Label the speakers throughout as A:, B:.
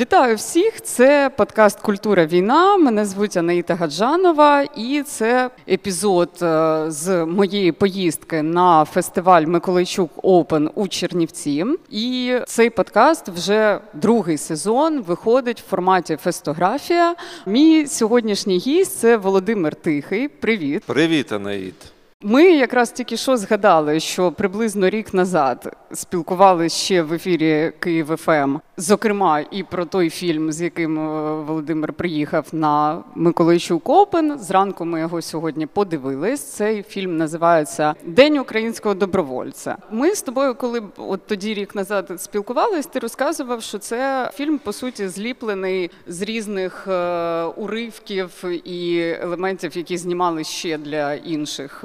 A: Вітаю всіх! Це подкаст Культура війна. Мене звуть Анаїта Гаджанова, і це епізод е, з моєї поїздки на фестиваль Миколайчук Open у Чернівці. І цей подкаст вже другий сезон виходить в форматі фестографія. Мій сьогоднішній гість це Володимир Тихий. Привіт.
B: Привіт, Анаїт.
A: Ми якраз тільки що згадали, що приблизно рік назад спілкувалися ще в ефірі Київ ФМ, зокрема, і про той фільм, з яким е, Володимир приїхав на Миколайчук Open. Зранку ми його сьогодні подивились. Цей фільм називається День українського добровольця. Ми з тобою, коли от тоді рік назад спілкувались, ти розказував, що це фільм по суті зліплений з різних е, уривків і елементів, які знімали ще для інших.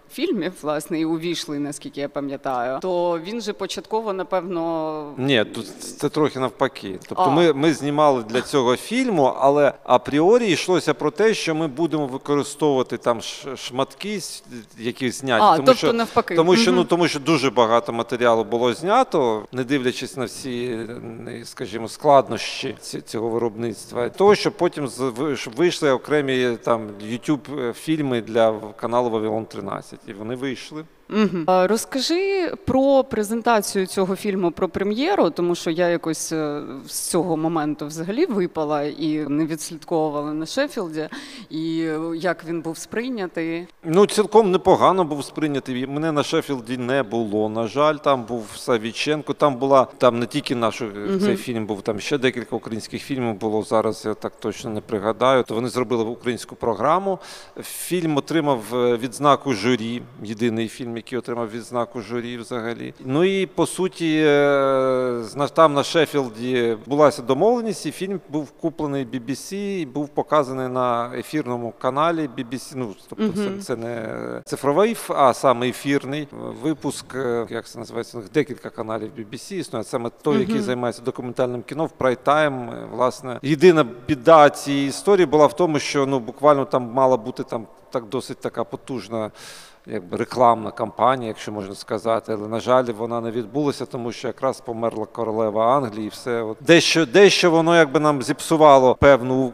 A: е, Фільмів, власне, і увійшли, наскільки я пам'ятаю, то він же початково, напевно,
B: Ні, тут це трохи навпаки. Тобто
A: А.
B: ми, ми знімали для цього фільму, але апріорі йшлося про те, що ми будемо використовувати там шматки, які зняті.
A: А,
B: тому
A: тобто
B: що,
A: навпаки.
B: Тому що, ну, тому що дуже багато матеріалу було знято, не дивлячись на всі, е, скажімо, складнощі цього виробництва. Того, щоб потім щоб вийшли окремі там YouTube фільми для каналу Вавилон 13. І вони вийшли.
A: Угу. Розкажи про презентацію цього фільму про прем'єру, тому що я якось е, з цього моменту взагалі випала і не відслідковувала на Шеффілді, і е, як він був сприйнятий.
B: Ну, цілком непогано був сприйнятий. Мене на Шеффілді не було. На жаль, там був Савіченко. Там була там не тільки наш е, цей фільм був, там ще декілька українських фільмів було. Зараз я так точно не пригадаю. То вони зробили українську програму. Фільм отримав відзнаку журі. Єдиний фільм, який отримав відзнаку журі взагалі. Ну і по суті, е, там на Шеффілді булася домовленість, і фільм був куплений BBC і був показаний на ефірному каналі BBC. Ну тобто, це, це не цифровий, а саме ефірний випуск. е, Як це називається? Декілька каналів BBC існує. Саме той, який займається документальним кіно в прайм-тайм. е, Власне, єдина біда цієї історії була в тому, що ну буквально там мала бути там так досить така потужна. Якби рекламна кампанія, якщо можна сказати, але на жаль, вона не відбулася, тому що якраз померла королева Англії, і все от дещо, дещо воно якби нам зіпсувало певну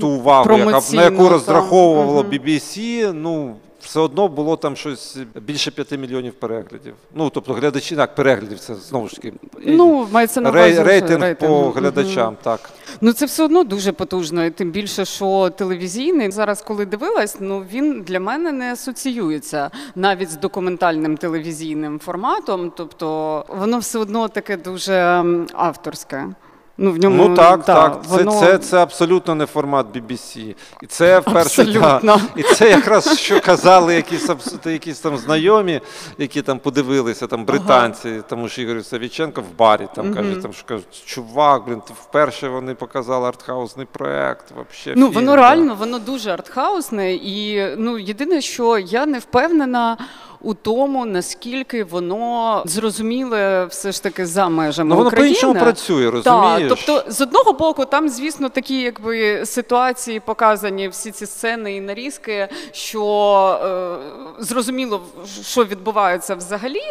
B: ту увагу, яка на яку розраховувало. BBC. Ну все одно було там щось більше п'яти мільйонів переглядів. Ну тобто глядачі, так, переглядів, це знову ж таки
A: Ну, мається на увазі
B: рейтинг,
A: рейтинг.
B: по глядачам. Так
A: Ну це все одно дуже потужно, і тим більше, що телевізійний зараз, коли дивилась, ну він для мене не асоціюється навіть з документальним телевізійним форматом. Тобто воно все одно таке дуже авторське. Ну, в ньому
B: Ну так,
A: да,
B: так. Це,
A: воно...
B: це, це абсолютно не формат BBC. І це вперше
A: Абсолютно.
B: і це якраз що казали якісь якісь там знайомі, які там подивилися, там британці, тому що Ігор Савіченко в барі там каже, там що кажуть, чувак, блін, ти вперше вони показали артхаусний проект. Вообще,
A: Ну,
B: фільм,
A: воно
B: да».
A: реально, воно дуже артхаусне, і ну єдине, що я не впевнена у тому, наскільки воно зрозуміле все ж таки за межами
B: Ну воно
A: України.
B: по-іншому працює,
A: Так, тобто, з одного боку, там, звісно, такі якби ситуації показані, всі ці сцени і нарізки, що е, зрозуміло, що відбувається взагалі,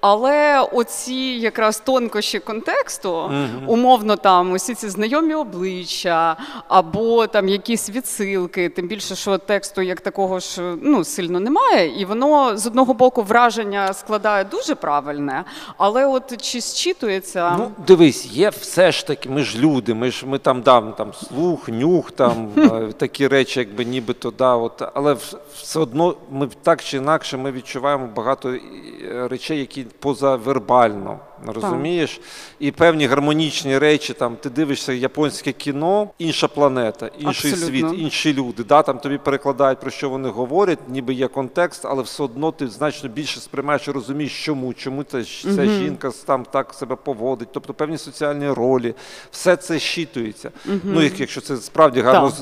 A: але оці якраз тонкощі контексту, умовно, там усі ці знайомі обличчя, або там якісь відсилки, тим більше, що тексту як такого ж ну, сильно немає, і воно з одного боку враження складає дуже правильне, але от чи зчитується.
B: Ну, дивись, є все ж таки, ми ж люди, ми ж ми там дам там слух, нюх, там е, такі речі, якби нібито да, от, але все одно ми так чи інакше ми відчуваємо багато е, речей, які позавербально. Розумієш? І певні гармонічні речі, там ти дивишся японське кіно, інша планета, інший
A: Абсолютно.
B: світ, інші люди. Да, там тобі перекладають про що вони говорять, ніби є контекст, але все одно ти значно більше сприймаєш і розумієш, чому, чому ця, ця жінка там так себе поводить, тобто певні соціальні ролі, все це щитується. Ну, як- якщо це справді гарно,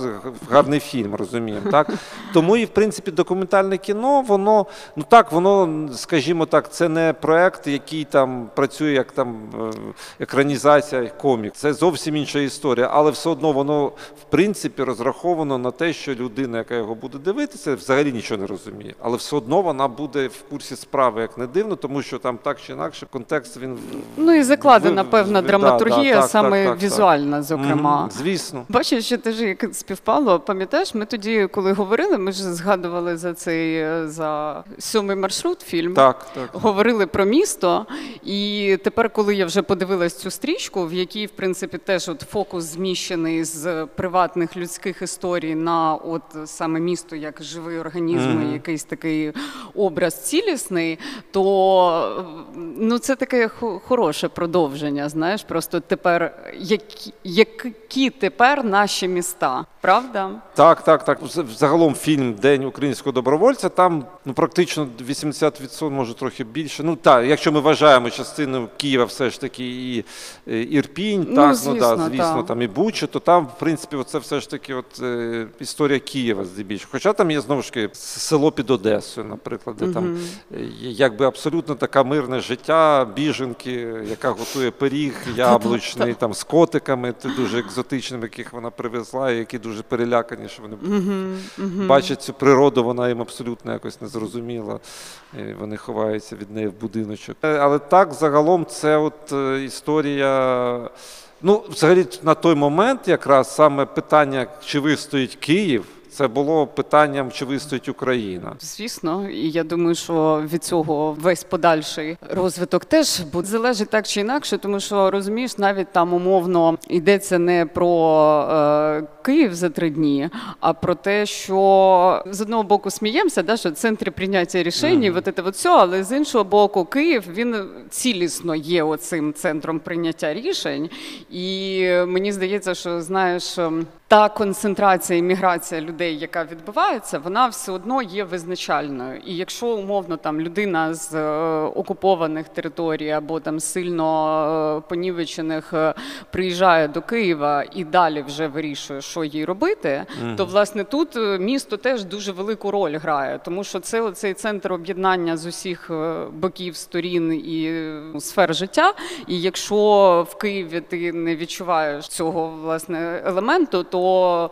B: гарний фільм, розуміємо. Так? Тому і в принципі документальне кіно, воно ну так, воно, скажімо так, це не проект, який там працює працює як там е, екранізація, комік. Це зовсім інша історія, але все одно воно в принципі розраховано на те, що людина, яка його буде дивитися, взагалі нічого не розуміє. Але все одно вона буде в курсі справи, як не дивно, тому що там так чи інакше контекст він
A: Ну і закладена
B: Ви-
A: певна драматургія,
B: да, так,
A: саме
B: так, так, так.
A: візуальна, зокрема.
B: Мгм, звісно.
A: Бачиш, що теж як співпало, пам'ятаєш, ми тоді, коли говорили, ми ж згадували за цей е, за сьомий маршрут фільм.
B: Так, так.
A: Говорили про місто, і тепер, коли я вже подивилась цю стрічку, в якій, в принципі, теж от фокус зміщений з приватних людських історій на от саме місто як живий організм, і якийсь такий образ цілісний, то ну це таке хо- хороше продовження. Знаєш, просто тепер які, які тепер наші міста, правда?
B: Так, так, так. Загалом фільм День українського добровольця. Там ну практично 80%, може трохи більше. Ну так, якщо ми вважаємо частину Києва, все ж таки і е, Ірпінь,
A: Ну,
B: так ну
A: звісно,
B: да, звісно,
A: та.
B: там і Буча, то там, в принципі, це все ж таки, от е, історія Києва здебільшого. Хоча там є знову ж таки село під Одесою, наприклад, де там е, якби абсолютно таке мирне життя, біженки, яка готує пиріг яблучний, там з котиками, дуже екзотичними, яких вона привезла, і які дуже перелякані, що вони бачать цю природу, вона їм абсолютно якось не зрозуміла. Вони ховаються від неї в будиночок. Е, Але так, загалом, це от е, історія. Ну, взагалі, на той момент, якраз саме питання, чи вистоїть Київ, це було питанням, чи вистоїть Україна.
A: Звісно, і я думаю, що від цього весь подальший розвиток теж буде залежить так чи інакше, тому що розумієш, навіть там умовно йдеться не про е, Київ за три дні, а про те, що з одного боку сміємося, да, що центри прийняття рішень, mm от це от все, але з іншого боку, Київ він цілісно є оцим центром прийняття рішень. І мені здається, що знаєш. Та концентрація і міграція людей, яка відбувається, вона все одно є визначальною. І якщо умовно там людина з е, окупованих територій або там сильно е, понівечених е, приїжджає до Києва і далі вже вирішує, що їй робити, то власне тут місто теж дуже велику роль грає, тому що це оцей центр об'єднання з усіх боків, сторін і е, сфер життя. І якщо в Києві ти не відчуваєш цього власне елементу, то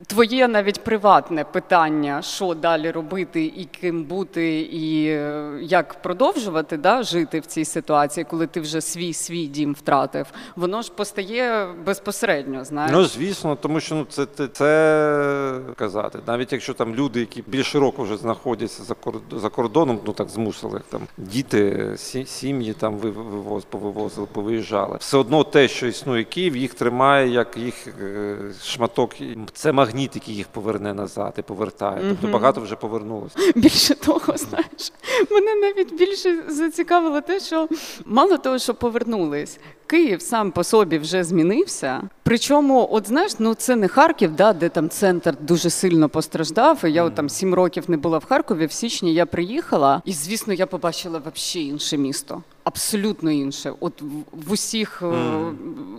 A: твоє навіть приватне питання, що далі робити, і ким бути, і е, як продовжувати да, жити в цій ситуації, коли ти вже свій свій дім втратив, воно ж постає безпосередньо. Знаєш,
B: Ну, звісно, тому що ну, це, це, це казати. Навіть якщо там люди, які більш року вже знаходяться за, за кордоном, ну так змусили там діти, сі- сім'ї там вивоз, повивозили, повиїжджали. Все одно те, що існує Київ, їх тримає як їх е, шматок. Це магніт, який їх поверне назад і повертає. Тобто багато вже повернулося.
A: Більше того, знаєш, мене навіть більше зацікавило те, що мало того, що повернулись, Київ сам по собі вже змінився. Причому, от знаєш, ну це не Харків, да, де там центр дуже сильно постраждав. І я от там сім років не була в Харкові. В січні я приїхала, і звісно, я побачила вообще інше місто. Абсолютно інше, от в- в усіх е,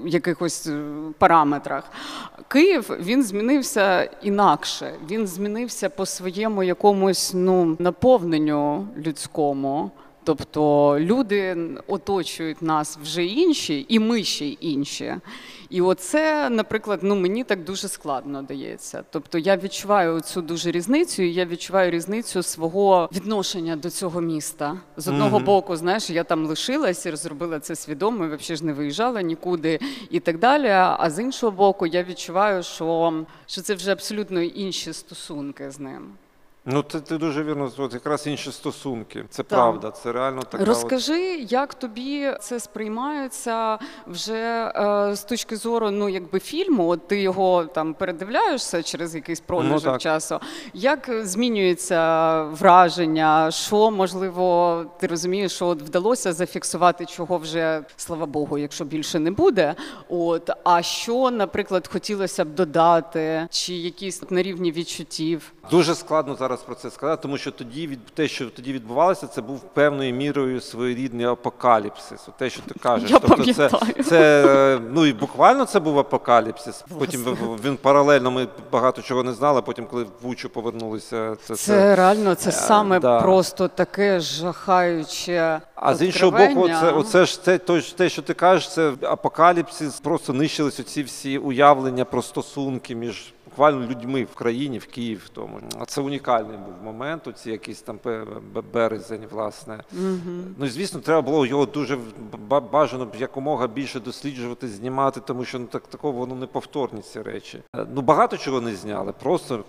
A: якихось е, параметрах. Київ він змінився інакше. Він змінився по своєму якомусь ну наповненню людському. Тобто люди оточують нас вже інші, і ми ще інші. І оце, наприклад, ну мені так дуже складно дається. Тобто я відчуваю цю дуже різницю, і я відчуваю різницю свого відношення до цього міста. З одного
B: Мгм.
A: боку, знаєш, я там лишилась і зробила це свідомо, і взагалі ж не виїжджала нікуди і так далі. А з іншого боку, я відчуваю, що, що це вже абсолютно інші стосунки з ним.
B: Ну, ти, ти дуже вірно, от якраз інші стосунки. Це
A: Так.
B: правда, це реально така. от-
A: Розкажи, як тобі це сприймається вже е, з точки зору ну, якби фільму, от ти його там передивляєшся через якийсь проміжок
B: Ну,
A: часу. Як змінюється враження? Що можливо, ти розумієш, що от вдалося зафіксувати, чого вже слава Богу, якщо більше не буде. От а що, наприклад, хотілося б додати, чи якісь на рівні відчуттів?
B: Дуже складно зараз зараз про це сказати, тому що тоді від те, що тоді відбувалося, це був певною мірою своєрідний апокаліпсис. Те, що ти кажеш,
A: Я
B: тобто це, це ну і буквально це був апокаліпсис. Потім він паралельно ми багато чого не знали. Потім, коли в Бучу повернулися, це,
A: Це реально це саме
B: Е, да.
A: просто таке жахаюче.
B: А з іншого боку, це оце ж це то, те, що ти кажеш, це апокаліпсис. Просто нищились оці всі уявлення про стосунки між буквально людьми в країні, в Києві в тому. А це унікальний був момент. Оці якийсь там березень, власне. Ну і звісно, треба було його дуже бажано б якомога більше досліджувати, знімати, тому що ну так такого воно не повторні ці речі. Е, Ну багато чого не зняли. Просто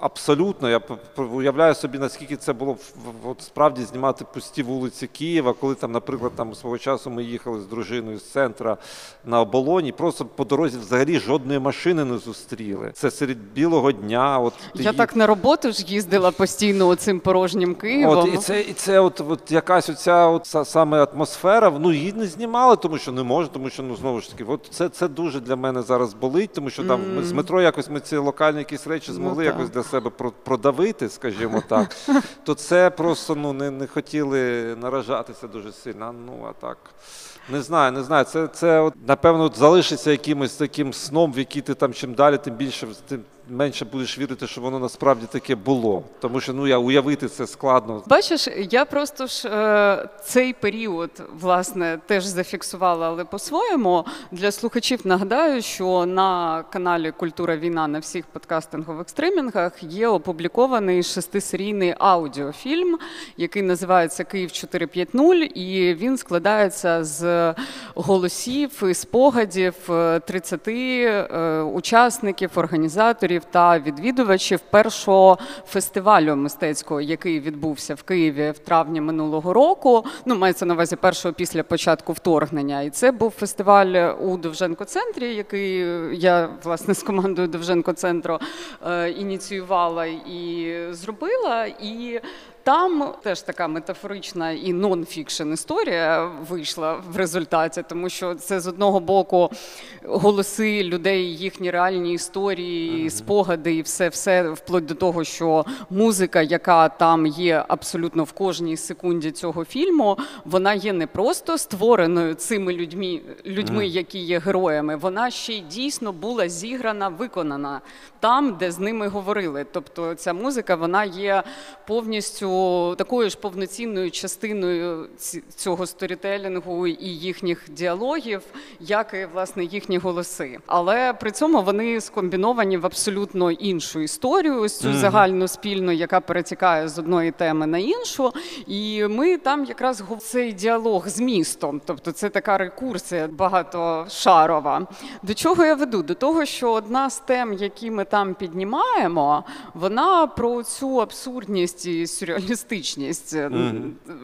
B: абсолютно. Я уявляю собі, наскільки це було от справді знімати пусті вулиці Києва, коли там, наприклад, там свого часу ми їхали з дружиною з центра на оболоні. Просто по дорозі взагалі жодної машини не зустріли. Це серед білого дня. От
A: Я
B: ї-
A: так на роботу ж їздила постійно цим порожнім Києвом.
B: От, і це, і це от, от якась оця от саме атмосфера. Ну її не знімали, тому що не можна, тому що ну знову ж таки, от це, це дуже для мене зараз болить, тому що там ми з метро якось ми ці локальні якісь речі змогли
A: Ну,
B: якось для себе про- продавити, скажімо так. То це просто ну не, не хотіли наражатися дуже сильно. Ну а так. Не знаю, не знаю. Це, це от, напевно залишиться якимось таким сном, в який ти там чим далі, тим більше тим менше будеш вірити, що воно насправді таке було. Тому що ну я уявити це складно.
A: Бачиш, я просто ж е, цей період власне теж зафіксувала, але по-своєму для слухачів нагадаю, що на каналі Культура війна на всіх подкастингових стримінгах є опублікований шестисерійний аудіофільм, який називається Київ 450, і він складається з голосів і спогадів е, 30 е, учасників, організаторів та відвідувачів першого фестивалю мистецького, який відбувся в Києві в травні минулого року. Ну, мається на увазі першого після початку вторгнення. І це був фестиваль у Довженко центрі, який я власне з командою Довженко центру е, ініціювала і зробила. І там теж така метафорична і нон-фікшн історія вийшла в результаті, тому що це з одного боку голоси людей, їхні реальні історії, спогади, і все, все вплоть до того, що музика, яка там є абсолютно в кожній секунді цього фільму, вона є не просто створеною цими людьми, людьми, які є героями, вона ще й дійсно була зіграна, виконана там, де з ними говорили. Тобто ця музика вона є повністю такою ж повноцінною частиною цього сторітелінгу і їхніх діалогів, як і власне їхні голоси. Але при цьому вони скомбіновані в абсолютно іншу історію, ось цю загальну спільну, яка перетікає з одної теми на іншу. І ми там якраз цей діалог з містом, тобто це така рекурсія багатошарова. До чого я веду? До того, що одна з тем, які ми там піднімаємо, вона про цю абсурдність і сюрреалістичність е,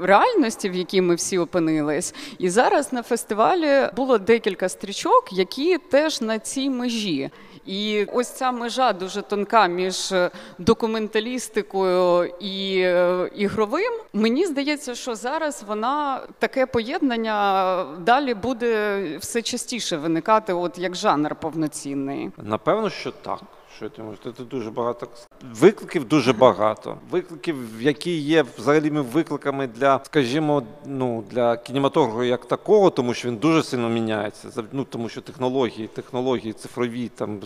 A: реальності, в якій ми всі опинились. І зараз на фестивалі було декілька стрічок, які теж на цій межі. І ось ця межа дуже тонка між е, документалістикою і е, ігровим. Мені здається, що зараз вона таке поєднання далі буде все частіше виникати, от як жанр повноцінний.
B: Напевно, що так. Що ти можеш? Це дуже багато викликів, дуже багато. Викликів, які є взагалі викликами для, скажімо, ну для кінематографу як такого, тому що він дуже сильно міняється. Ну тому що технології, технології цифрові, там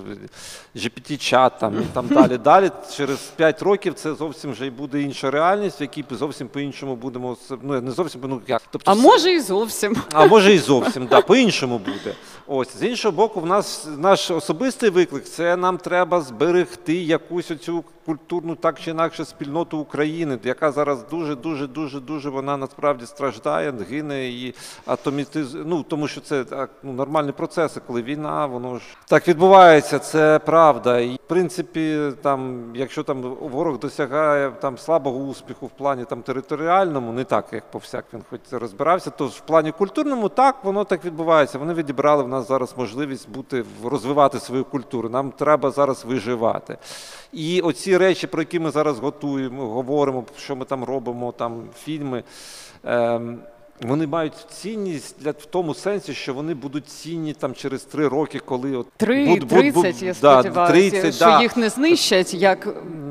B: GPT-чат, там і там далі. Далі через 5 років це зовсім вже й буде інша реальність, в якій зовсім по-іншому будемо ну не зовсім, ну як тобто
A: А може і зовсім.
B: а може і зовсім, да, по-іншому буде. Ось з іншого боку, в нас наш особистий виклик це нам треба зберегти якусь оцю культурну так чи інакше спільноту України, яка зараз дуже, дуже, дуже, дуже вона насправді страждає, гине і атомітиз... Ну тому що це ну, нормальні процеси, коли війна, воно ж так відбувається, це правда. І в принципі, там, якщо там ворог досягає там слабого успіху в плані там територіальному, не так як повсяк він хоч розбирався, то в плані культурному так воно так відбувається. Вони відібрали в нас зараз можливість бути розвивати свою культуру. Нам треба зараз виживати. І оці речі, про які ми зараз готуємо, говоримо, що ми там робимо, там фільми. Ем, вони мають цінність для в тому сенсі, що вони будуть цінні там через три роки, коли от
A: Три,
B: буд- буд- буд-
A: я
B: да,
A: сподіваюся,
B: 30,
A: що
B: да.
A: їх не знищать як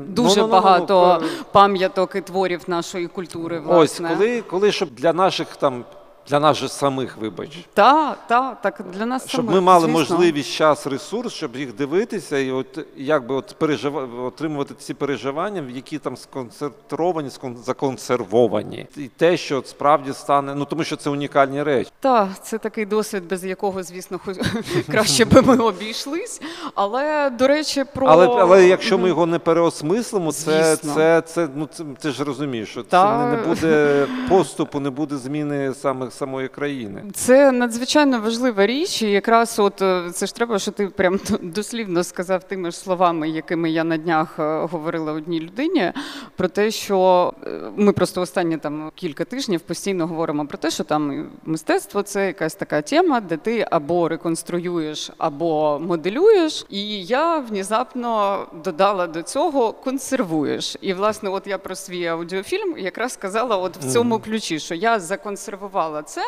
A: дуже
B: Ну-ну-ну-ну,
A: багато
B: ну,
A: пам'яток і творів нашої культури.
B: Ось коли, коли щоб для наших там. Для нас же самих, вибач,
A: Так, так, так для нас
B: щоб
A: самих,
B: ми мали
A: звісно.
B: можливість, час, ресурс, щоб їх дивитися і от якби от пережива... отримувати ці переживання, які там сконцентровані, скон- законсервовані, і те, що от справді стане, ну тому що це унікальні речі.
A: Так, це такий досвід, без якого, звісно, хоч краще би ми обійшлись. Але до речі, про
B: Але, але якщо ми його не переосмислимо, це,
A: Звісно.
B: це, це, ну, це ти ж розумієш, що це не, буде поступу, не буде зміни саме самої країни.
A: Це надзвичайно важлива річ, і якраз от е, це ж треба, що ти прям дослівно сказав тими ж словами, якими я на днях е, говорила одній людині, про те, що е, ми просто останні там кілька тижнів постійно говоримо про те, що там мистецтво це якась така тема, де ти або реконструюєш, або моделюєш. І я внезапно додала до цього консервуєш. І власне, от я про свій аудіофільм якраз сказала, от в цьому ключі, що я законсервувала це,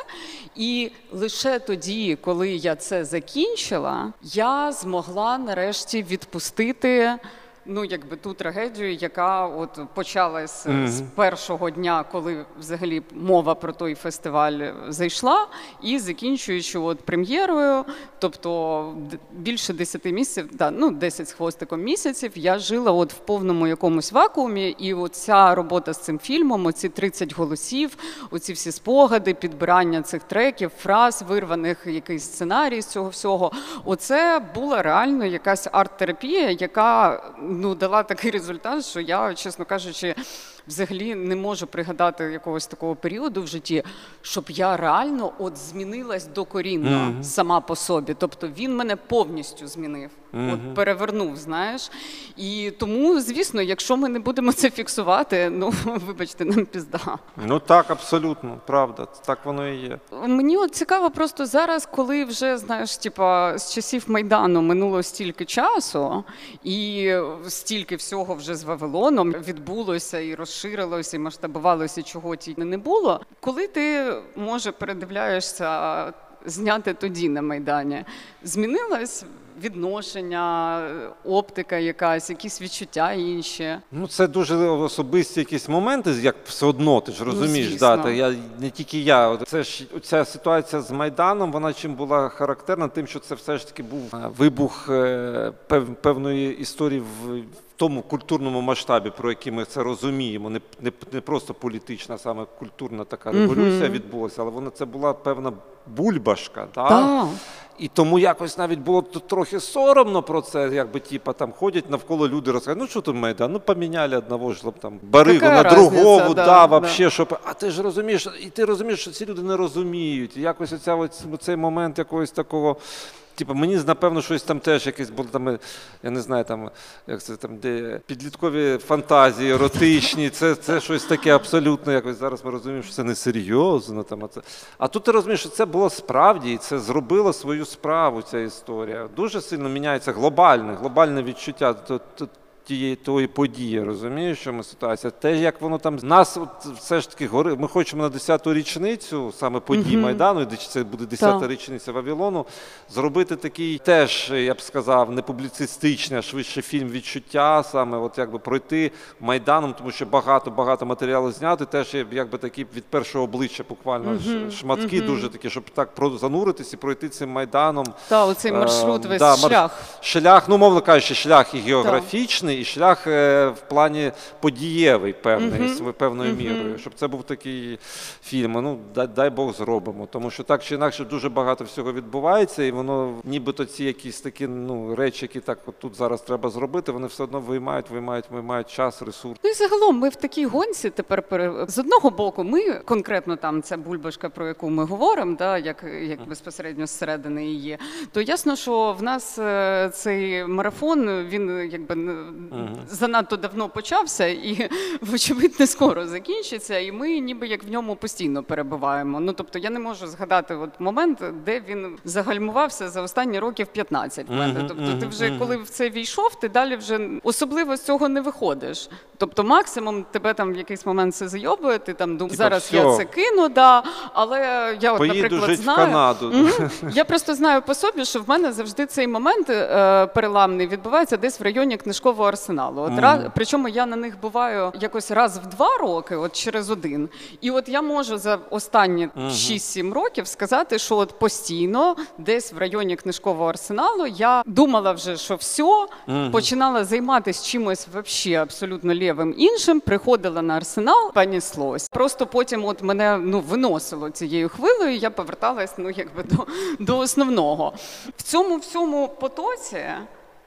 A: і лише тоді, коли я це закінчила, я змогла нарешті відпустити. Ну, якби ту трагедію, яка от почалась
B: Мгм.
A: з першого дня, коли взагалі мова про той фестиваль зайшла, і закінчуючи от прем'єрою, тобто більше 10 місяців, да, ну 10 з хвостиком місяців, я жила от в повному якомусь вакуумі, і от ця робота з цим фільмом, оці 30 голосів, оці всі спогади, підбирання цих треків, фраз, вирваних якийсь сценарій з цього всього. Оце була реально якась арт-терапія, яка ну дала такий результат, що я, чесно кажучи, взагалі не можу пригадати якогось такого періоду в житті, щоб я реально от змінилась докорінно
B: Мгм.
A: сама по собі. Тобто він мене повністю змінив. От перевернув, знаєш. І тому, звісно, якщо ми не будемо це фіксувати, ну вибачте, нам пізда.
B: Ну так, абсолютно, правда, так воно і є.
A: Мені от цікаво просто зараз, коли вже знаєш, типа з часів майдану минуло стільки часу, і стільки всього вже з Вавилоном відбулося і розширилося, і масштабувалося, чого тільки не було. Коли ти може передивляєшся зняти тоді на майдані, змінилось відношення, оптика якась, якісь відчуття інші.
B: Ну, це дуже особисті якісь моменти, як все одно, ти ж розумієш.
A: звісно.
B: да, та я, не тільки я. Це ж ця ситуація з Майданом, вона чим була характерна, тим, що це все ж таки був е, вибух е, пев, певної історії в. Тому культурному масштабі, про який ми це розуміємо, не, не, не просто політична, саме культурна така революція відбулася, але вона це була певна бульбашка. Да?
A: Да.
B: І тому якось навіть було трохи соромно про це, якби типа там ходять навколо люди розказують, ну що тут майдан, ну поміняли одного ж там баригу на другого,
A: разниця,
B: да,
A: да,
B: вообще, щоб. А ти ж розумієш, і ти розумієш, що ці люди не розуміють. І якось оця цей момент якогось такого. Типу, мені напевно щось там теж якесь було там, я не знаю, там як це там, де підліткові фантазії, еротичні. Це, це щось таке абсолютно якось. Зараз ми розуміємо, що це не серйозно. Там, а, це. а тут ти розумієш, що це було справді, і це зробило свою справу, ця історія. Дуже сильно міняється глобальне, глобальне відчуття. Тієї тої події, розумієш, що ми ситуація. Те, як воно там нас от, все ж таки гори. Ми хочемо на 10-ту річницю саме подій Майдану, і це буде 10-та
A: Так.
B: річниця Вавилону, зробити такий теж, я б сказав, не публіцистичний, а швидше фільм відчуття, саме от якби пройти Майданом, тому що багато багато матеріалу зняти. Теж якби такі від першого обличчя, буквально ш- шматки, дуже такі, щоб так зануритись і пройти цим майданом.
A: Та оцей маршрут,
B: Е,
A: весь
B: да, марш-
A: шлях.
B: Шлях, ну мовно кажучи, шлях і географічний, і шлях е, в плані подієвий певний, з певною мірою. Щоб це був такий фільм. Ну дай, дай Бог зробимо. Тому що так чи інакше дуже багато всього відбувається, і воно нібито ці якісь такі ну, речі, які так от тут зараз треба зробити, вони все одно виймають, виймають, виймають час, ресурс.
A: Ну і загалом ми в такій гонці тепер з одного боку, ми конкретно там ця бульбашка, про яку ми говоримо, да, як, як безпосередньо зсередини її, то ясно, що в нас е, цей марафон він якби занадто давно почався і, вочевидь, не скоро закінчиться. І ми ніби як в ньому постійно перебуваємо. Ну тобто я не можу згадати от момент, де він загальмувався за останні років 15 в мене. Тобто, ти вже коли в це війшов, ти далі вже особливо з цього не виходиш. Тобто, максимум тебе там в якийсь момент це зайобує, ти там думаєш, зараз я це кину, да. Але я, от,
B: Поїду
A: наприклад,
B: жити в
A: знаю.
B: Канаду.
A: Мгм. Я просто знаю по собі, що в мене завжди цей момент, е, переламний відбувається десь в районі книжкового арсеналу. От раз, причому я на них буваю якось раз в два роки, от через один. І от я можу за останні 6-7 років сказати, що от постійно десь в районі книжкового арсеналу я думала вже, що все, починала займатися чимось вообще абсолютно лівим іншим, приходила на арсенал, понеслось. Просто потім от мене ну виносило цією хвилею, я поверталась ну якби до, до основного. В цьому всьому потоці.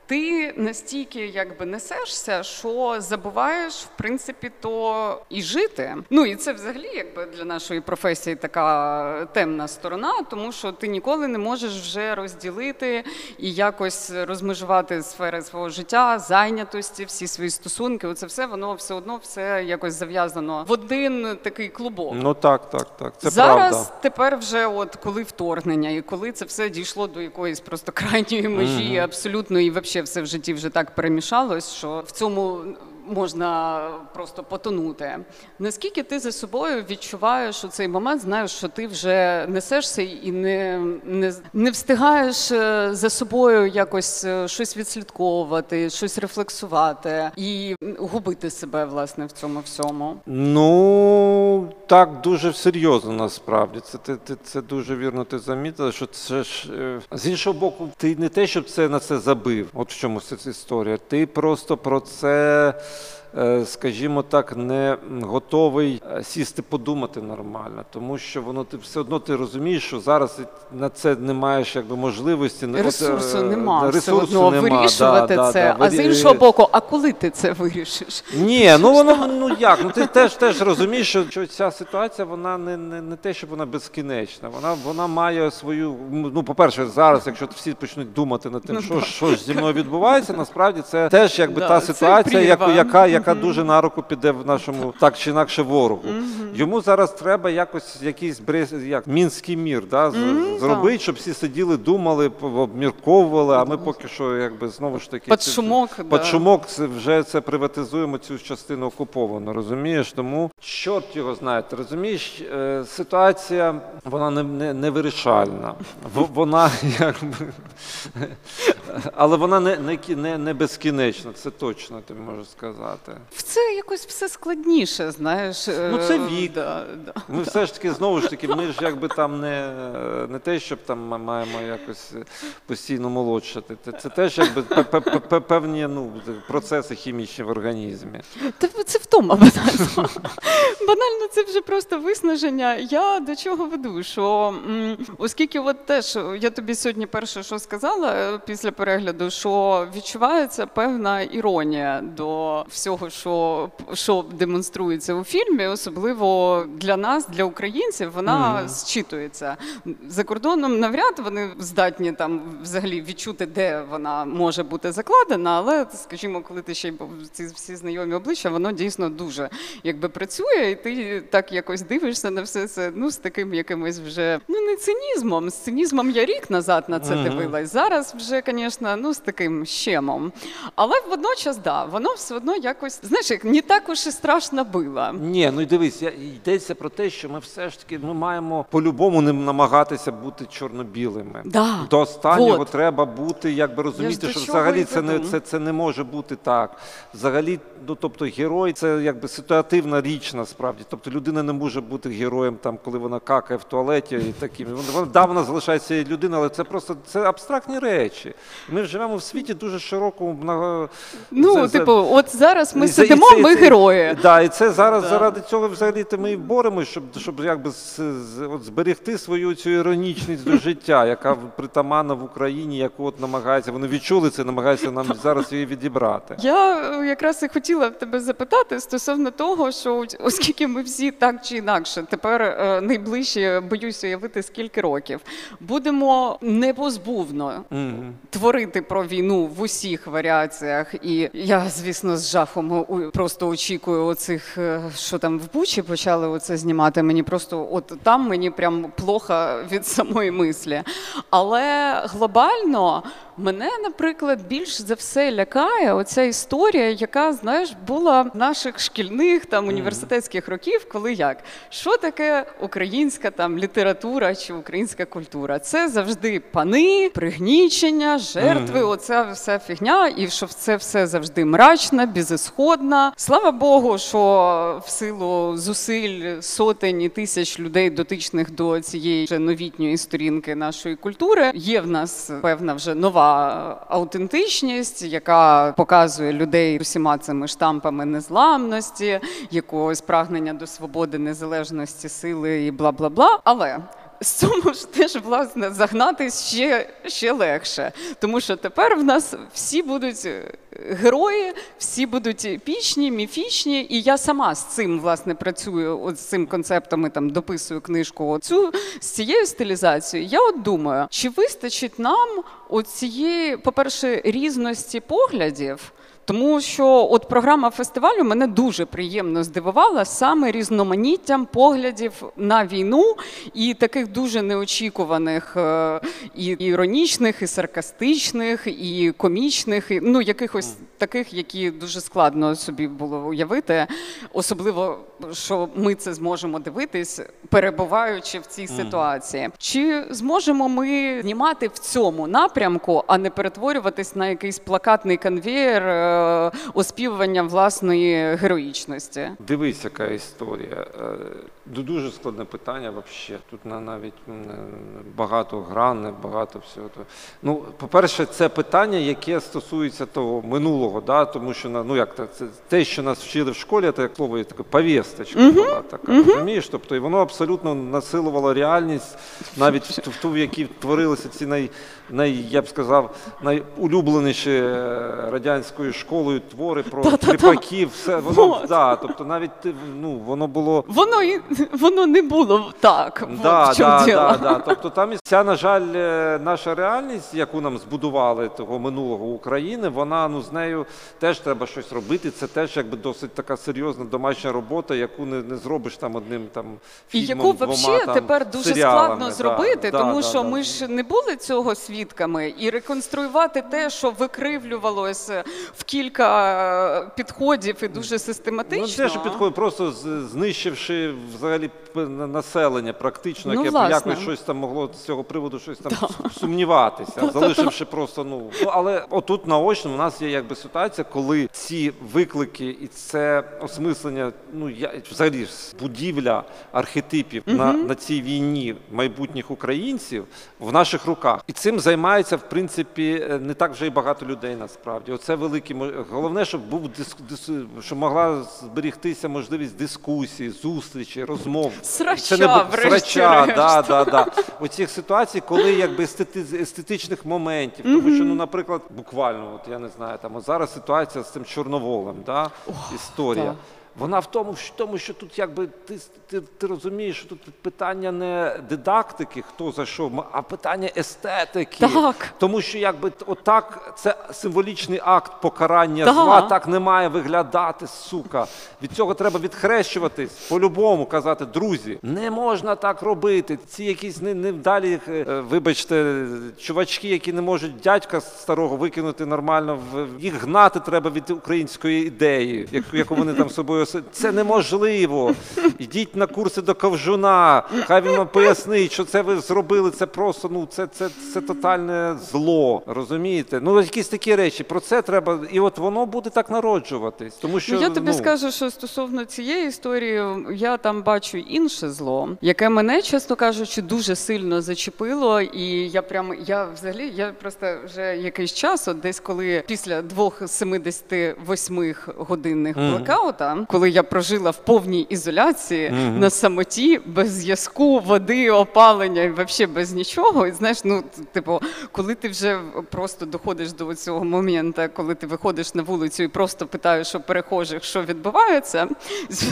A: Ти настільки якби несешся, що забуваєш в принципі то і жити. Ну і це взагалі якби для нашої професії така темна сторона, тому що ти ніколи не можеш вже розділити і якось розмежувати сфери свого життя, зайнятості, всі свої стосунки. Оце все воно все одно все якось зав'язано в один такий клубок.
B: Ну так, так, так. Це
A: Зараз
B: правда.
A: тепер вже от коли вторгнення, і коли це все дійшло до якоїсь просто крайньої межі, абсолютно, і взагалі все в житті вже так перемішалось, що в цьому можна просто потонути. Наскільки ти за собою відчуваєш у цей момент, знаєш, що ти вже несешся і не, не, не встигаєш е, за собою якось е, щось відслідковувати, щось рефлексувати і губити себе власне в цьому всьому?
B: Ну так дуже серйозно насправді. Це ти, ти це дуже вірно. Ти замітила, що це ж е, з іншого боку, ти не те, щоб це на це забив. От в чому ця історія. Ти просто про це. Е, Скажімо так, не готовий е, сісти подумати нормально, тому що воно ти все одно ти розумієш, що зараз на це не маєш якби можливості
A: Ресурсу
B: е,
A: нема все
B: ресурсу
A: одно
B: нема,
A: вирішувати
B: да, да,
A: це.
B: да.
A: а з іншого боку, а коли ти це вирішиш?
B: ні, ну воно ну як? Ну ти теж теж розумієш, що, що ця ситуація вона не, не, не те, щоб вона безкінечна. Вона вона має свою. Ну, по-перше, зараз, якщо всі почнуть думати над тим, що, що ж зі мною відбувається, насправді це теж якби
A: Да,
B: та ситуація, яку, яка, яка дуже на руку піде в нашому так чи інакше ворогу. Йому зараз треба якось якийсь Брест- як мінський мір, да, з- зробити, щоб всі сиділи, думали, п- обмірковували. А ми поки що, якби знову ж таки
A: Під шумок,
B: під
A: да.
B: шумок це вже це приватизуємо цю частину окуповану, розумієш? Тому чорт його знає, ти розумієш, е, ситуація вона не, не, не вирішальна. В- Вона якби. Але вона не, не, кі- не, не безкінечна, це точно ти можеш сказати.
A: В це якось все складніше, знаєш. е,
B: Ну, це вік.
A: Да, да.
B: Ми все ж таки знову ж таки, ми ж якби там не, не те, щоб там ми маємо якось постійно молодшати. Це, це теж якби пе- пе- пе- певні ну, процеси хімічні в організмі.
A: Та це втома банально. Банально, це вже просто виснаження. Я до чого веду? Що оскільки, от теж я тобі сьогодні перше, що сказала е, після перегляду, що відчувається певна іронія до всього, що, що демонструється у фільмі, особливо для нас, для українців, вона зчитується. За кордоном навряд вони здатні там взагалі відчути, де вона може бути закладена, але скажімо, коли ти ще й ці всі знайомі обличчя, воно дійсно дуже якби працює, і ти так якось дивишся на все це. Ну з таким якимось вже ну не цинізмом. З цинізмом я рік назад на це дивилась. Зараз вже, звісно, ну з таким щемом. Але водночас, да, воно все одно якось знаєш, як не так уж і страшно було.
B: Ні, ну і дивись, я- йдеться про те, що ми все ж таки ми маємо по-любому не намагатися бути чорно-білими.
A: Да,
B: До останнього
A: вот.
B: треба бути, якби розуміти,
A: до
B: що
A: чого
B: взагалі
A: і
B: це не
A: веду.
B: це, це не може бути так. Взагалі, ну тобто герой це якби ситуативна річ насправді. Тобто людина не може бути героєм там, коли вона какає в туалеті і таким. Вона, вона, да, вона залишається людиною, але це просто це абстрактні речі. Ми живемо в світі дуже широкому много.
A: Ну,
B: за- за-
A: типу, от зараз ми
B: і це- і
A: сидимо,
B: це-
A: ми
B: це-
A: герої.
B: Да, і це зараз
A: Да.
B: заради цього взагалі то ми і боремося, щоб, щоб якби з, з- от зберегти свою цю іронічність до життя, яка притаманна в Україні, яку от намагається, вони відчули це, намагаються нам зараз її відібрати.
A: Я е, якраз і хотіла тебе запитати стосовно того, що оскільки ми всі так чи інакше тепер е, найближче боюся уявити скільки років, будемо непозбувно
B: Мгм.
A: творити про війну в усіх варіаціях. І я, звісно, з жахом у- просто очікую оцих, е, що там в Бучі почали оце знімати. Мені просто от там мені прям плохо від самої мислі. Але глобально мене, наприклад, більш за все лякає оця історія, яка, знаєш, була наших шкільних там університетських років, коли як? Що таке українська там література чи українська культура? Це завжди пани, пригнічення, жертви, оця вся фігня, і що це все завжди мрачно, безісходно. Слава Богу, що в силу зусиль сотень і тисяч людей, дотичних до цієї вже новітньої сторінки нашої культури, є в нас певна вже нова аутентичність, яка показує людей усіма цими штампами незламності, якогось прагнення до свободи, незалежності, сили і бла бла бла. Але з цьому ж теж власне загнатись ще, ще легше, тому що тепер в нас всі будуть герої, всі будуть епічні, міфічні, і я сама з цим власне працюю. От з цим концептом і там дописую книжку. Оцю з цією стилізацією. Я от думаю, чи вистачить нам оцієї, цієї, по-перше, різності поглядів. Тому що от програма фестивалю мене дуже приємно здивувала саме різноманіттям поглядів на війну і таких дуже неочікуваних, е, і іронічних, і саркастичних, і комічних, і ну якихось таких, які дуже складно собі було уявити. Особливо, що ми це зможемо дивитись, перебуваючи в цій ситуації. Чи зможемо ми знімати в цьому напрямку, а не перетворюватись на якийсь плакатний конвеєр е, оспівування власної героїчності?
B: Дивись, яка історія. Е, Дуже складне питання взагалі. Тут на- навіть е, багато гране, багато всього. того. Ну, по-перше, це питання, яке стосується того минулого, да? тому що на- ну, як це, те, що нас вчили в школі, це як слово є таке повісточка була така. Розумієш? Тобто, і воно абсолютно насилувало реальність, навіть в, ту- в ту, в якій творилися ці най, най, я б сказав, найулюбленіші е, радянською школою твори про кріпаків. Все воно
A: Вот.
B: да, тобто навіть ти, ну воно було.
A: Воно і воно не було так.
B: Да,
A: от в чому
B: да,
A: діло.
B: да, да. Тобто там і ця, на жаль, е, наша реальність, яку нам збудували того минулого України, вона ну з нею теж треба щось робити. Це теж якби досить така серйозна домашня робота, яку не, не зробиш там одним там
A: І
B: фільмом,
A: яку
B: двома,
A: взагалі
B: там,
A: тепер дуже
B: серіалами.
A: складно
B: Да,
A: зробити,
B: да,
A: тому
B: да,
A: що
B: да.
A: ми ж не були цього свідками, і реконструювати те, що викривлювалось в кілька е, підходів і дуже систематично.
B: Ну, те, що підходить, просто знищивши взагалі населення, практично,
A: Ну,
B: яке б якось щось там могло з цього приводу щось там сумніватися, залишивши просто ну. ну але отут наочно у нас є якби ситуація, коли ці виклики і це осмислення, ну я взагалі будівля архетипів на, на цій війні майбутніх українців в наших руках, і цим займається в принципі е, не так вже й багато людей. Насправді, оце великі головне, щоб був диск, дис, щоб могла зберігтися можливість дискусії, зустрічі, розмов.
A: Срача,
B: не срача, да, да, да. Оцих ситуацій, коли якби естети- естетичних моментів, тому що, ну, наприклад, буквально, от я не знаю, там от зараз ситуація з цим Чорноволом, да, історія.
A: так.
B: Вона в тому, в тому, що тут якби ти, ти, ти розумієш, що тут питання не дидактики, хто за що, а питання естетики.
A: Так.
B: Тому що якби отак це символічний акт покарання
A: Да.
B: зла, так не має виглядати, сука. Від цього треба відхрещуватись, по-любому казати, друзі, не можна так робити. Ці якісь не- невдалі, е, вибачте, чувачки, які не можуть дядька старого викинути нормально, їх гнати треба від української ідеї, яку вони там собою оси- Це неможливо. Йдіть на курси до ковжуна. Хай він вам пояснить, що це ви зробили. Це просто ну це, це, це тотальне зло. Розумієте? Ну якісь такі речі. Про це треба, і от воно буде так народжуватись. Тому що
A: Ну, я тобі
B: ну,
A: скажу, що стосовно цієї історії, я там бачу інше зло, яке мене, чесно кажучи, дуже сильно зачепило. І я прямо я взагалі я просто вже якийсь час, от десь коли після двох 78 годинних блокаута, коли я прожила в повній ізоляції на самоті, без зв'язку, води, опалення і взагалі без нічого. І знаєш, ну типу, коли ти вже просто доходиш до цього моменту, коли ти виходиш на вулицю і просто питаєш у перехожих, що відбувається,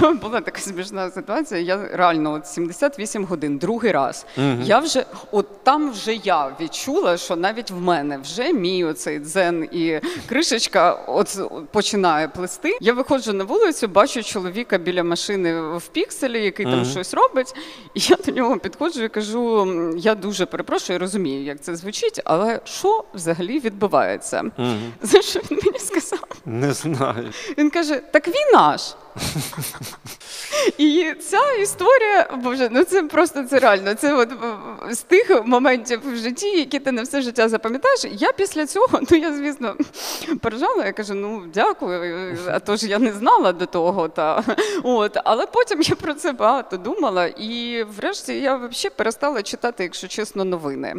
A: була така смішна ситуація. Я реально от 78 годин, другий раз. Я вже от там вже я відчула, що навіть в мене вже мій оцей дзен і кришечка от починає плести. Я виходжу на вулицю, бачу чоловіка біля машини в пікселі, який там щось робить. І я до нього підходжу і кажу: я дуже перепрошую, я розумію, як це звучить, але що взагалі відбувається? За що він мені сказав?
B: не знаю.
A: Він каже: так війна ж. І ця історія, боже, ну це просто це реально. Це от з тих моментів в житті, які ти на все життя запам'ятаєш. Я після цього, ну я звісно поржала, я кажу, ну дякую, а то ж я не знала до того. Та от, але потім я про це багато думала, і врешті я взагалі перестала читати, якщо чесно, новини.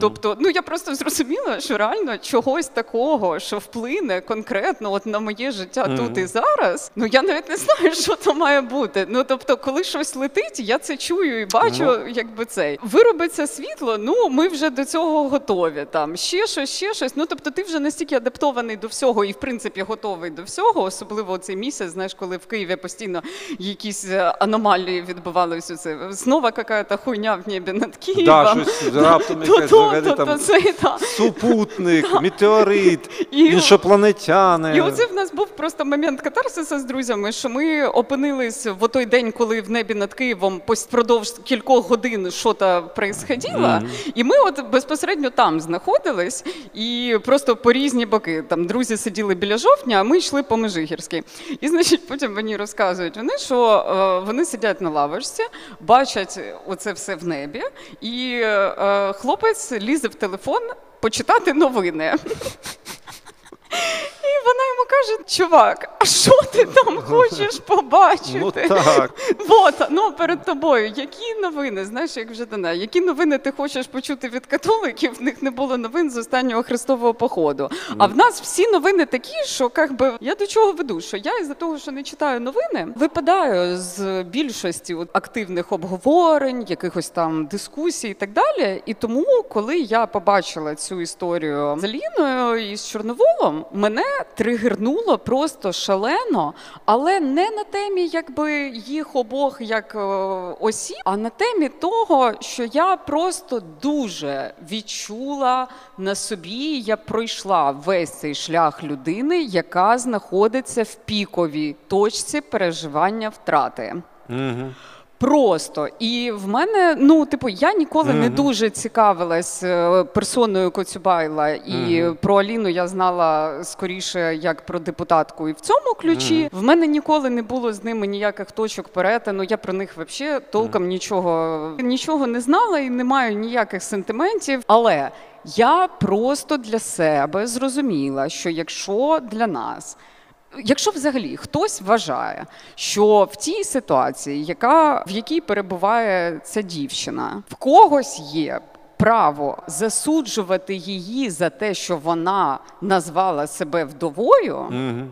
A: Тобто, ну я просто зрозуміла, що реально чогось такого, що вплине конкретно от на моє життя тут і зараз. Ну я навіть не знаю, що то має бути. Ну тобто, коли щось летить, я це чую і бачу,
B: Ну.
A: якби цей виробиться світло. Ну ми вже до цього готові. Там ще щось, ще щось. Ну тобто, ти вже настільки адаптований до всього і в принципі готовий до всього, особливо цей місяць. Знаєш, коли в Києві постійно якісь е, аномалії відбувалися. Це знову якась хуйня в небі над Києвом.
B: Да, щось раптом якась
A: то, то, то
B: там
A: це, та.
B: супутник, метеорит,
A: І-
B: іншопланетяни.
A: І оце в нас був просто момент катарсиса з друзями, що ми опинились в той день, коли в небі над Києвом впродовж кількох годин що то происходило. І ми от безпосередньо там знаходились і просто по різні боки. Там друзі сиділи біля жовтня, а ми йшли по Межигірській. І значить, потім мені розказують вони, що е, вони сидять на лавочці, бачать оце все в небі, і е, хлопець лізе в телефон почитати новини. І вона йому каже: чувак, а що ти там хочеш побачити?
B: Ну так.
A: Вот, ну перед тобою. Які новини? Знаєш, як вже дана, які новини ти хочеш почути від католиків? В них не було новин з останнього хрестового походу. А в нас всі новини такі, що как би я до чого веду? Що я із-за того, що не читаю новини, випадаю з більшості от, активних обговорень, якихось там дискусій і так далі. І тому, коли я побачила цю історію з Аліною і з Чорноволом, мене тригернуло просто шалено, але не на темі якби їх обох як е, осіб, а на темі того, що я просто дуже відчула на собі. Я пройшла весь цей шлях людини, яка знаходиться в піковій точці переживання втрати.
B: Угу.
A: Просто і в мене, ну типу, я ніколи не дуже цікавилась е, персоною Коцюбайла, і про Аліну я знала скоріше як про депутатку. І в цьому ключі в мене ніколи не було з ними ніяких точок перетину. Я про них взагалі толком нічого нічого не знала і не маю ніяких сентиментів. Але я просто для себе зрозуміла, що якщо для нас. Якщо взагалі хтось вважає, що в тій ситуації, яка в якій перебуває ця дівчина, в когось є право засуджувати її за те, що вона назвала себе вдовою,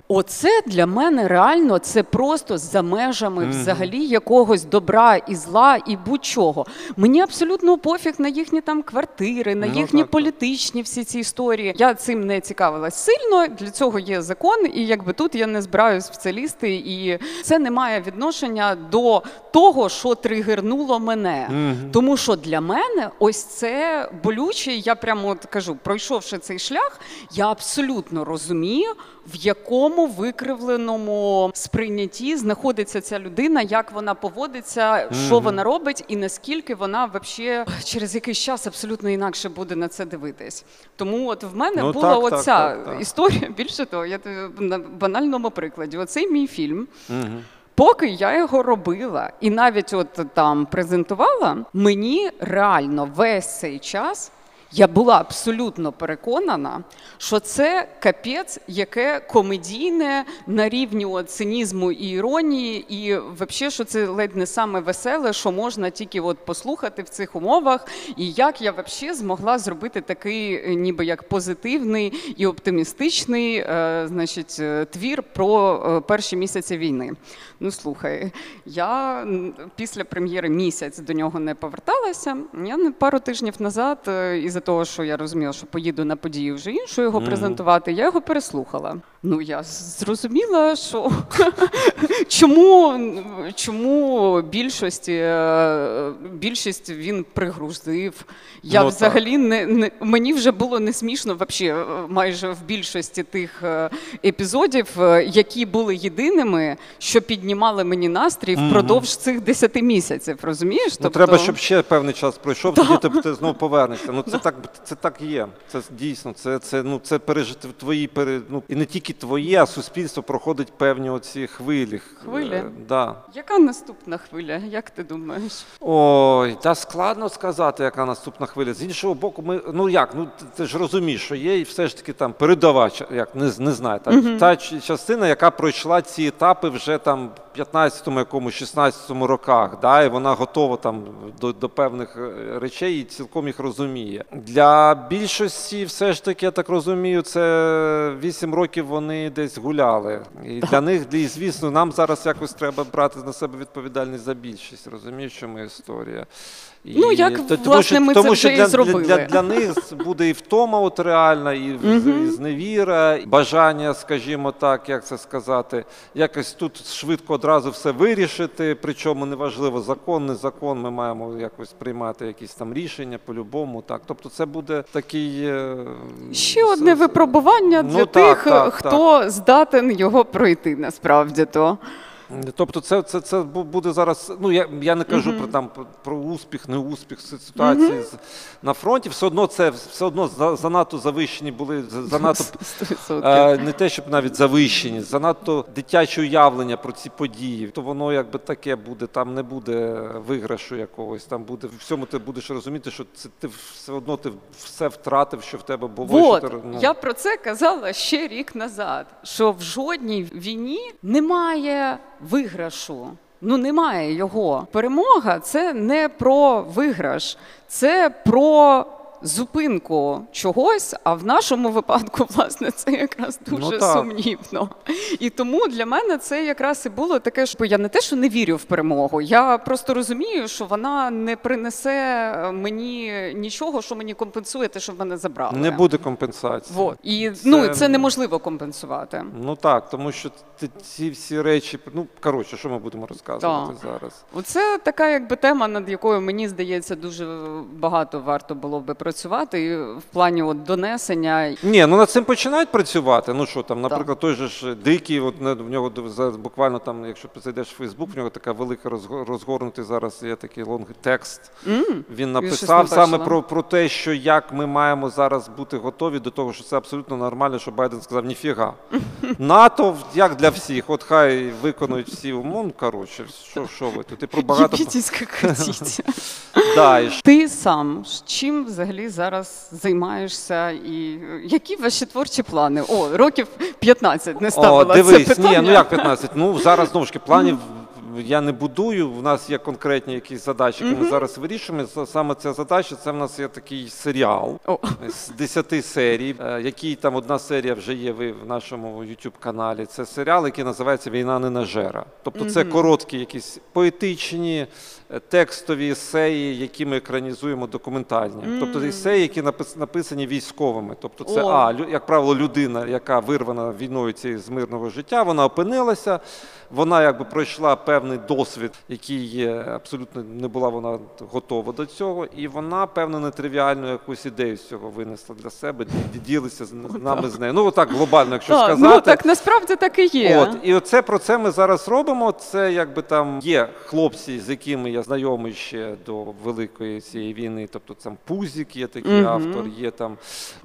A: оце для мене реально це просто за межами взагалі якогось добра і зла і будь-чого. Мені абсолютно пофіг на їхні там квартири, на
B: Ну,
A: їхні
B: так, так.
A: політичні всі ці історії. Я цим не цікавилась сильно. Для цього є закон, і якби тут я не збираюсь в це лізти, і це не має відношення до того, що тригернуло мене. Тому що для мене ось це болюче. Я прямо от кажу, пройшовши цей шлях, я абсолютно розумію, в якому викривленому сприйнятті знаходиться ця людина, як вона поводиться, що вона робить, і наскільки вона вообще через якийсь час абсолютно інакше буде на це дивитись. Тому от в мене
B: Ну,
A: була
B: так,
A: оця
B: так, так.
A: історія. Більше того, я на банальному прикладі. Оцей мій фільм. Поки я його робила і навіть от там презентувала, мені реально весь цей час я була абсолютно переконана, що це капець, яке комедійне на рівні цинізму і іронії, і взагалі, що це ледь не саме веселе, що можна тільки от послухати в цих умовах, і як я взагалі змогла зробити такий, е, ніби як позитивний і оптимістичний, е, значить, е, твір про е, перші місяці війни. Ну слухай, я після прем'єри місяць до нього не поверталася. Я пару тижнів назад, е, із-за того, що я розуміла, що поїду на подію вже іншу його презентувати, я його переслухала. Ну я зрозуміла, що чому, чому більшості е, більшість він пригрузив. Я
B: Ну,
A: взагалі не, не мені вже було не смішно вообще, е, майже в більшості тих е, епізодів, які були єдиними, що піднімали мені настрій впродовж цих 10 місяців. Розумієш?
B: Ну, треба, щоб ще певний час пройшов, тоді ти, ти знову повернешся. Ну це так, це так є. Це дійсно, це, це, ну, це пережити твої пере, ну, і не тільки тільки твоє, а суспільство проходить певні оці хвилі.
A: Хвилі?
B: Е, Да.
A: Яка наступна хвиля? Як ти думаєш?
B: Ой, та складно сказати, яка наступна хвиля. З іншого боку, ми ну як, ну ти, ти ж розумієш, що є і все ж таки там передова, ча- як не, не знаю, та, та частина, яка пройшла ці етапи вже там в 15-му, якомусь 16-му роках, да, і вона готова там до, до певних е, речей і цілком їх розуміє. Для більшості, все ж таки, я так розумію, це 8 років вони десь гуляли. І для них, для, і, звісно, нам зараз якось треба брати на себе відповідальність за більшість. Розумієш, що ми історія.
A: Ну, як,
B: то-
A: власне,
B: що,
A: ми
B: тому
A: це
B: що
A: вже і
B: для,
A: зробили.
B: Для, для, для них буде і втома от реальна, і, і зневіра, і бажання, скажімо так, як це сказати, якось тут швидко одразу все вирішити. Причому неважливо, закон, не закон, ми маємо якось приймати якісь там рішення по-любому. Так. Тобто це буде такий. е,
A: Ще одне випробування
B: Ну,
A: для
B: так,
A: тих,
B: так,
A: хто здатен його пройти насправді то.
B: Тобто, це, це, це буде зараз. Ну я, я не кажу про там про- успіх, не успіх си- ситуації з- на фронті. Все одно це все одно за- занадто завищені були за- занадто
A: 100%.
B: Е, не те, щоб навіть завищені, занадто дитяче уявлення про ці події. То воно якби таке буде, там не буде виграшу якогось. Там буде в всьому ти будеш розуміти, що це ти все одно ти все втратив, що в тебе було.
A: Вот,
B: що ти, ну,
A: я про це казала ще рік назад, що в жодній війні немає виграшу. Ну немає його. Перемога це не про виграш, це про зупинку чогось. А в нашому випадку, власне, це якраз дуже
B: Ну,
A: сумнівно. І тому для мене це якраз і було таке, що я не те, що не вірю в перемогу. Я просто розумію, що вона не принесе мені нічого, що мені компенсує те, що в мене забрали.
B: не буде компенсації.
A: Вот. І
B: Це-
A: ну це неможливо компенсувати.
B: Ну так, тому що ці всі речі, ну коротше, що ми будемо розказувати
A: Так.
B: зараз?
A: Оце така якби тема, над якою мені здається дуже багато варто було би працювати в плані от донесення.
B: Ні, ну над цим починають працювати. Ну що там, наприклад, той же ж дикий, от в нього буквально там, якщо ти зайдеш в Фейсбук, в нього така велика розго- розгорнутий зараз є такий лонг текст.
A: М?
B: Він написав саме про, про те, що як ми маємо зараз бути готові до того, що це абсолютно нормально, що Байден сказав ніфіга. НАТО як для всіх, от хай виконують всі умови. Ну, коротше, що, що ви тут? І про багато
A: Ти сам ж чим взагалі зараз займаєшся, і які ваші творчі плани? О, років 15 не ставила
B: О, дивись,
A: це питання.
B: ні, ну як 15? Ну зараз знову ж таки планів я не будую. У нас є конкретні якісь задачі, які ми зараз вирішуємо. Саме ця задача це в нас є такий серіал з 10 серій, е, який там одна серія вже є ви в нашому youtube каналі. Це серіал, який називається Війна не на жера. Тобто це короткі, якісь поетичні, е, текстові есеї, які ми екранізуємо документальні. Тобто есеї, які напис- написані військовими. Тобто це а як правило, людина, яка вирвана війною цієї з мирного життя, вона опинилася, вона якби пройшла певний досвід, який є абсолютно не була вона готова до цього, і вона певно нетривіальну якусь ідею з цього винесла для себе, ді- з з нами з нею. Ну отак глобально, якщо
A: Так,
B: сказати.
A: ну так насправді так і є.
B: От і оце про це ми зараз робимо. Це якби там є хлопці, з якими я знайомий ще до великої цієї війни. Тобто там Пузік, є такий автор, є там.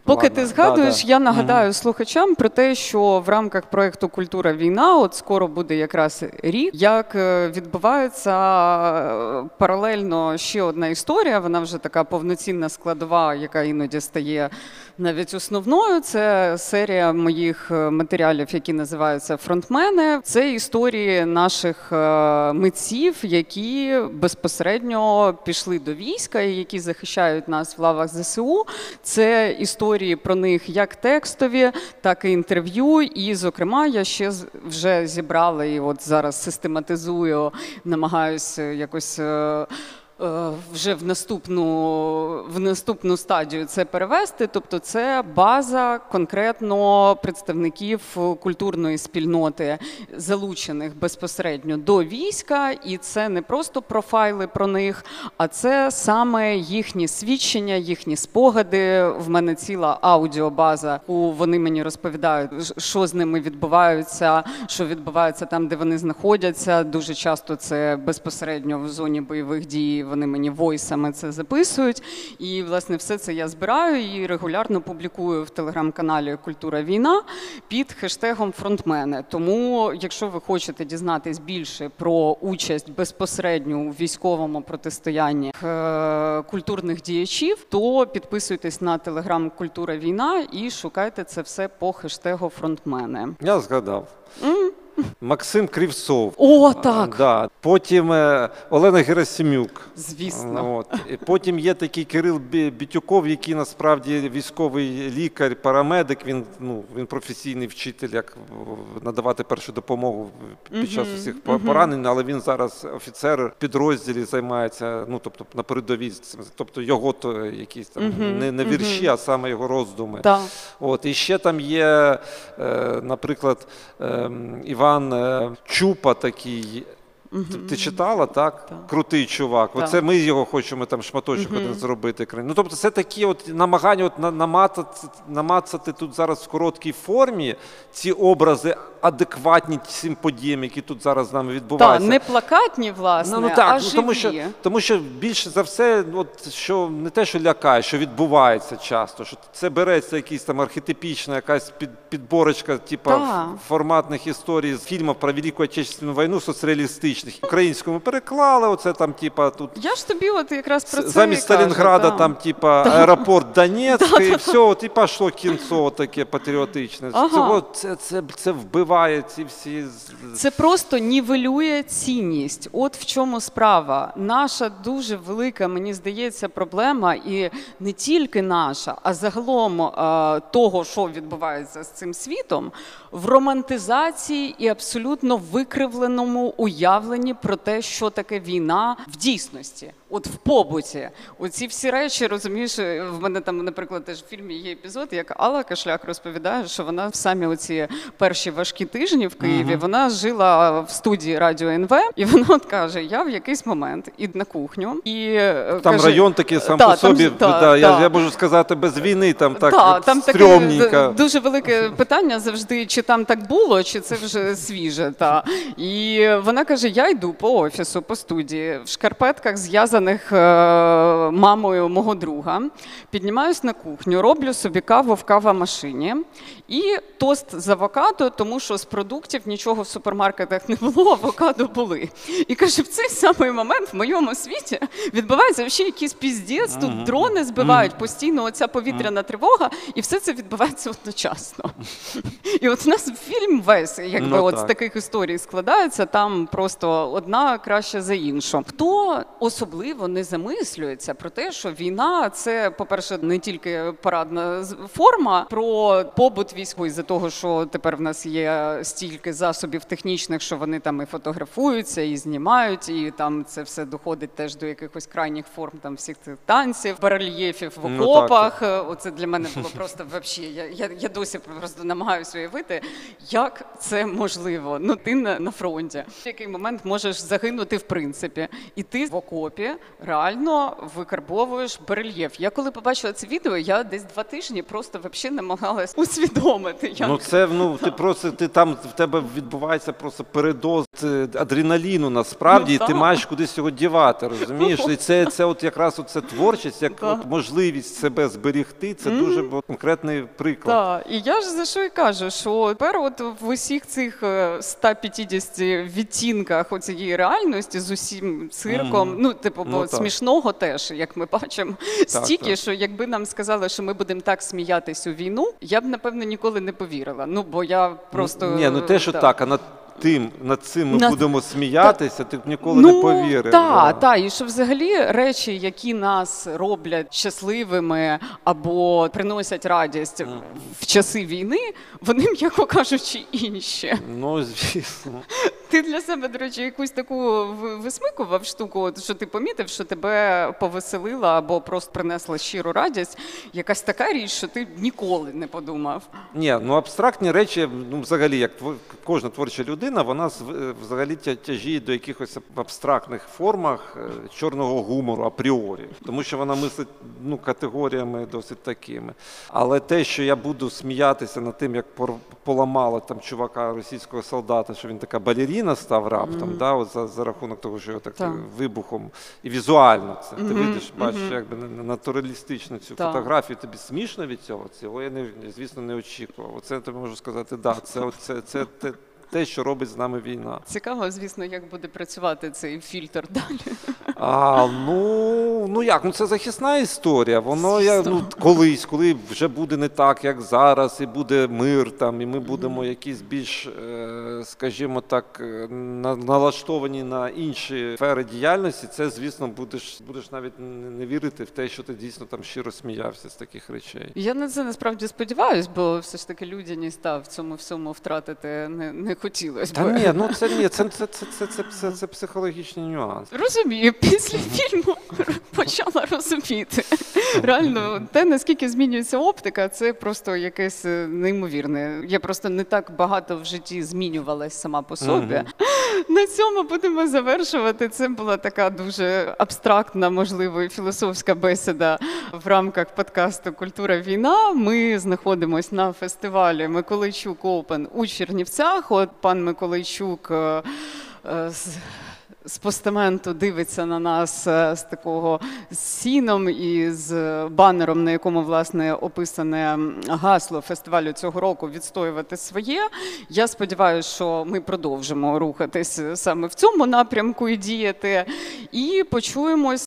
A: Поки
B: ладно,
A: ти згадуєш,
B: да-да.
A: я нагадаю слухачам про те, що в рамках проєкту Культура війна, от скоро буде якраз рік, як е, відбувається е, паралельно ще одна історія. Вона вже така повноцінна складова, яка іноді стає навіть основною. Це серія моїх е, матеріалів, які називаються Фронтмени. Це історії наших е, митців, які безпосередньо пішли до війська і які захищають нас в лавах ЗСУ. Це історії про них як текстові, так і інтерв'ю. І, зокрема, я ще вже зібрала і от зараз систематизую, намагаюся якось. Е, Вже в наступну в наступну стадію це перевести. Тобто, це база конкретно представників культурної спільноти, залучених безпосередньо до війська, і це не просто профайли про них, а це саме їхні свідчення, їхні спогади. В мене ціла аудіобаза, яку вони мені розповідають, що з ними відбувається, що відбувається там, де вони знаходяться. Дуже часто це безпосередньо в зоні бойових дій вони мені войсами це записують. І власне все це я збираю і регулярно публікую в телеграм-каналі Культура війна під хештегом фронтмени. Тому, якщо ви хочете дізнатись більше про участь безпосередньо у військовому протистоянні е, культурних діячів, то підписуйтесь на телеграм Культура війна і шукайте це все по хештегу фронтмени.
B: Я згадав. Максим Кривцов.
A: О, так.
B: Да. Потім е, Олена Герасимюк.
A: Звісно.
B: От. Потім є такий Кирил Бі- Бітюков, який насправді військовий лікар, парамедик. Він, ну, він професійний вчитель, як надавати першу допомогу під час усіх поранень, але він зараз офіцер в підрозділі займається, ну тобто на передовій, тобто його то якісь там не, не вірші, а саме його роздуми.
A: Так.
B: От, і ще там є, е, наприклад, ем, Іван е, Чупа такий. Ти, ти читала, так?
A: Так.
B: Крутий чувак.
A: Так.
B: Оце ми його хочемо там шматочок один зробити. Ну, тобто, це такі от намагання от намацати, намацати тут зараз в короткій формі ці образи адекватні цим подіям, які тут зараз з нами
A: Так, не плакатні, власне,
B: Ну, ну так,
A: а
B: ну,
A: живі.
B: тому що тому що більше за все, от що не те, що лякає, що відбувається часто, що це береться якийсь там архетипічна, якась під, підборочка, типу форматних історій з фільмів про Велику Отечественну війну соцреалістичних. Українському переклали, оце там, типа, тут.
A: Я ж тобі от якраз про це
B: Замість Сталінграда там, типа, аеропорт Донецьк, і все, от і пішло кінцо таке патріотичне.
A: Ага.
B: Цього це, це, це вбиває ці всі
A: Це просто нівелює цінність. От в чому справа. Наша дуже велика, мені здається, проблема, і не тільки наша, а загалом е, того, що відбувається з цим світом, в романтизації і абсолютно викривленому уявленні про те, що таке війна в дійсності. От в побуті, оці всі речі, розумієш, в мене там, наприклад, теж в фільмі є епізод, як Алла Кашляк розповідає, що вона в самі оці перші важкі тижні в Києві вона жила в студії радіо НВ, і вона от каже: я в якийсь момент іду на кухню і е,
B: Там
A: каже,
B: район такий сам
A: «Та,
B: по
A: там
B: собі.
A: та,
B: да, Я,
A: та».
B: я можу сказати, без війни там так
A: Та, там таке дуже велике питання завжди, чи там так було, чи це вже свіже. Та. І вона каже: я йду по офісу, по студії, в шкарпетках, зв'язаних е, мамою мого друга, піднімаюсь на кухню, роблю собі каву в кавомашині і тост з авокадо, тому що з продуктів нічого в супермаркетах не було, авокадо були. І каже, в цей самий момент в моєму світі відбувається ще якийсь піздець, тут дрони збивають постійно оця повітряна тривога, і все це відбувається одночасно. І от нас фільм весь, якби
B: Ну,
A: от з таких історій складається, там просто одна краще за іншу. Хто особливо не замислюється про те, що війна це, по-перше, не тільки парадна форма, про побут військовий за того, що тепер в нас є стільки засобів технічних, що вони там і фотографуються, і знімають, і там це все доходить теж до якихось крайніх форм, там всіх цих танців, барельєфів в
B: Ну, так,
A: окопах. Е, Оце для мене було просто вообще. Я, я, я досі просто намагаюся уявити, як це можливо. Ну ти на, на фронті. В який момент можеш загинути в принципі, і ти в окопі реально викарбовуєш барельєф. Я коли побачила це відео, я десь два тижні просто вообще намагалась усвідомити. Як...
B: Ну це ну ти просто ти там в тебе відбувається просто передоз е, адреналіну насправді,
A: Ну,
B: і ти маєш кудись його дівати, розумієш? І це, це от якраз оце творчість, як
A: Так.
B: от можливість себе зберігти. Це дуже конкретний приклад.
A: Так, і я ж за що і кажу, що тепер от в усіх цих е, 150 відтінках оцієї реальності з усім цирком,
B: Мгм.
A: ну типу,
B: Ну,
A: смішного теж, як ми бачимо, стільки,
B: так.
A: що якби нам сказали, що ми будемо так сміятись у війну, я б напевно ніколи не повірила. Ну бо я просто
B: Ні, ну те, що
A: да.
B: так, а над тим, над цим ми
A: Над-
B: будемо сміятися, ти б ніколи
A: ну,
B: не повірив.
A: Так,
B: да.
A: та, і що взагалі речі, які нас роблять щасливими або приносять радість в часи війни, вони, м'яко кажучи, інші.
B: Ну, звісно.
A: Ти для себе, до речі, якусь таку ви- висмикував штуку, от, що ти помітив, що тебе повеселила або просто принесла щиру радість. Якась така річ, що ти ніколи не подумав.
B: Ні, ну абстрактні речі, ну взагалі, як тво- кожна творча людина, вона з- е, взагалі тяжіє до якихось в абстрактних формах е, чорного гумору апріорі, тому що вона мислить ну, категоріями досить такими. Але те, що я буду сміятися над тим, як поламали там чувака російського солдата, що він така балеріна, настав раптом, да, от за, за рахунок того, що його так,
A: Так.
B: вибухом. І візуально це. Ти видиш, бачиш,
A: мгм.
B: якби на- на- натуралістично цю
A: Так.
B: фотографію. Тобі смішно від цього? Цього я не звісно не очікував. Оце я тобі можу сказати, да, це, це, це, те, те, що робить з нами війна.
A: Цікаво, звісно, як буде працювати цей фільтр далі.
B: А, ну, ну як, ну це захисна історія. Воно я, ну, колись, коли вже буде не так, як зараз, і буде мир там, і ми будемо якісь більш, е, скажімо так, е, налаштовані на інші сфери діяльності, це, звісно, будеш, будеш навіть не, вірити в те, що ти дійсно там щиро сміявся з таких речей.
A: Я на це насправді сподіваюсь, бо все ж таки людяність та в цьому всьому втратити не, не хотілося
B: Та ні, ну це ні, це, це, це, це, це, це, це психологічний нюанс.
A: Розумію, після фільму почала розуміти. Реально, те, наскільки змінюється оптика, це просто якесь е, неймовірне. Я просто не так багато в житті змінювалась сама по собі. На цьому будемо завершувати. Це була така дуже абстрактна, можливо, і філософська бесіда в рамках подкасту Культура війна. Ми знаходимося на фестивалі Миколайчук Опен у Чернівцях. От пан Миколайчук. е, е, з- з постаменту дивиться на нас е, з такого сіном і з банером, на якому власне описане гасло фестивалю цього року відстоювати своє. Я сподіваюся, що ми продовжимо рухатись саме в цьому напрямку і діяти. І почуємось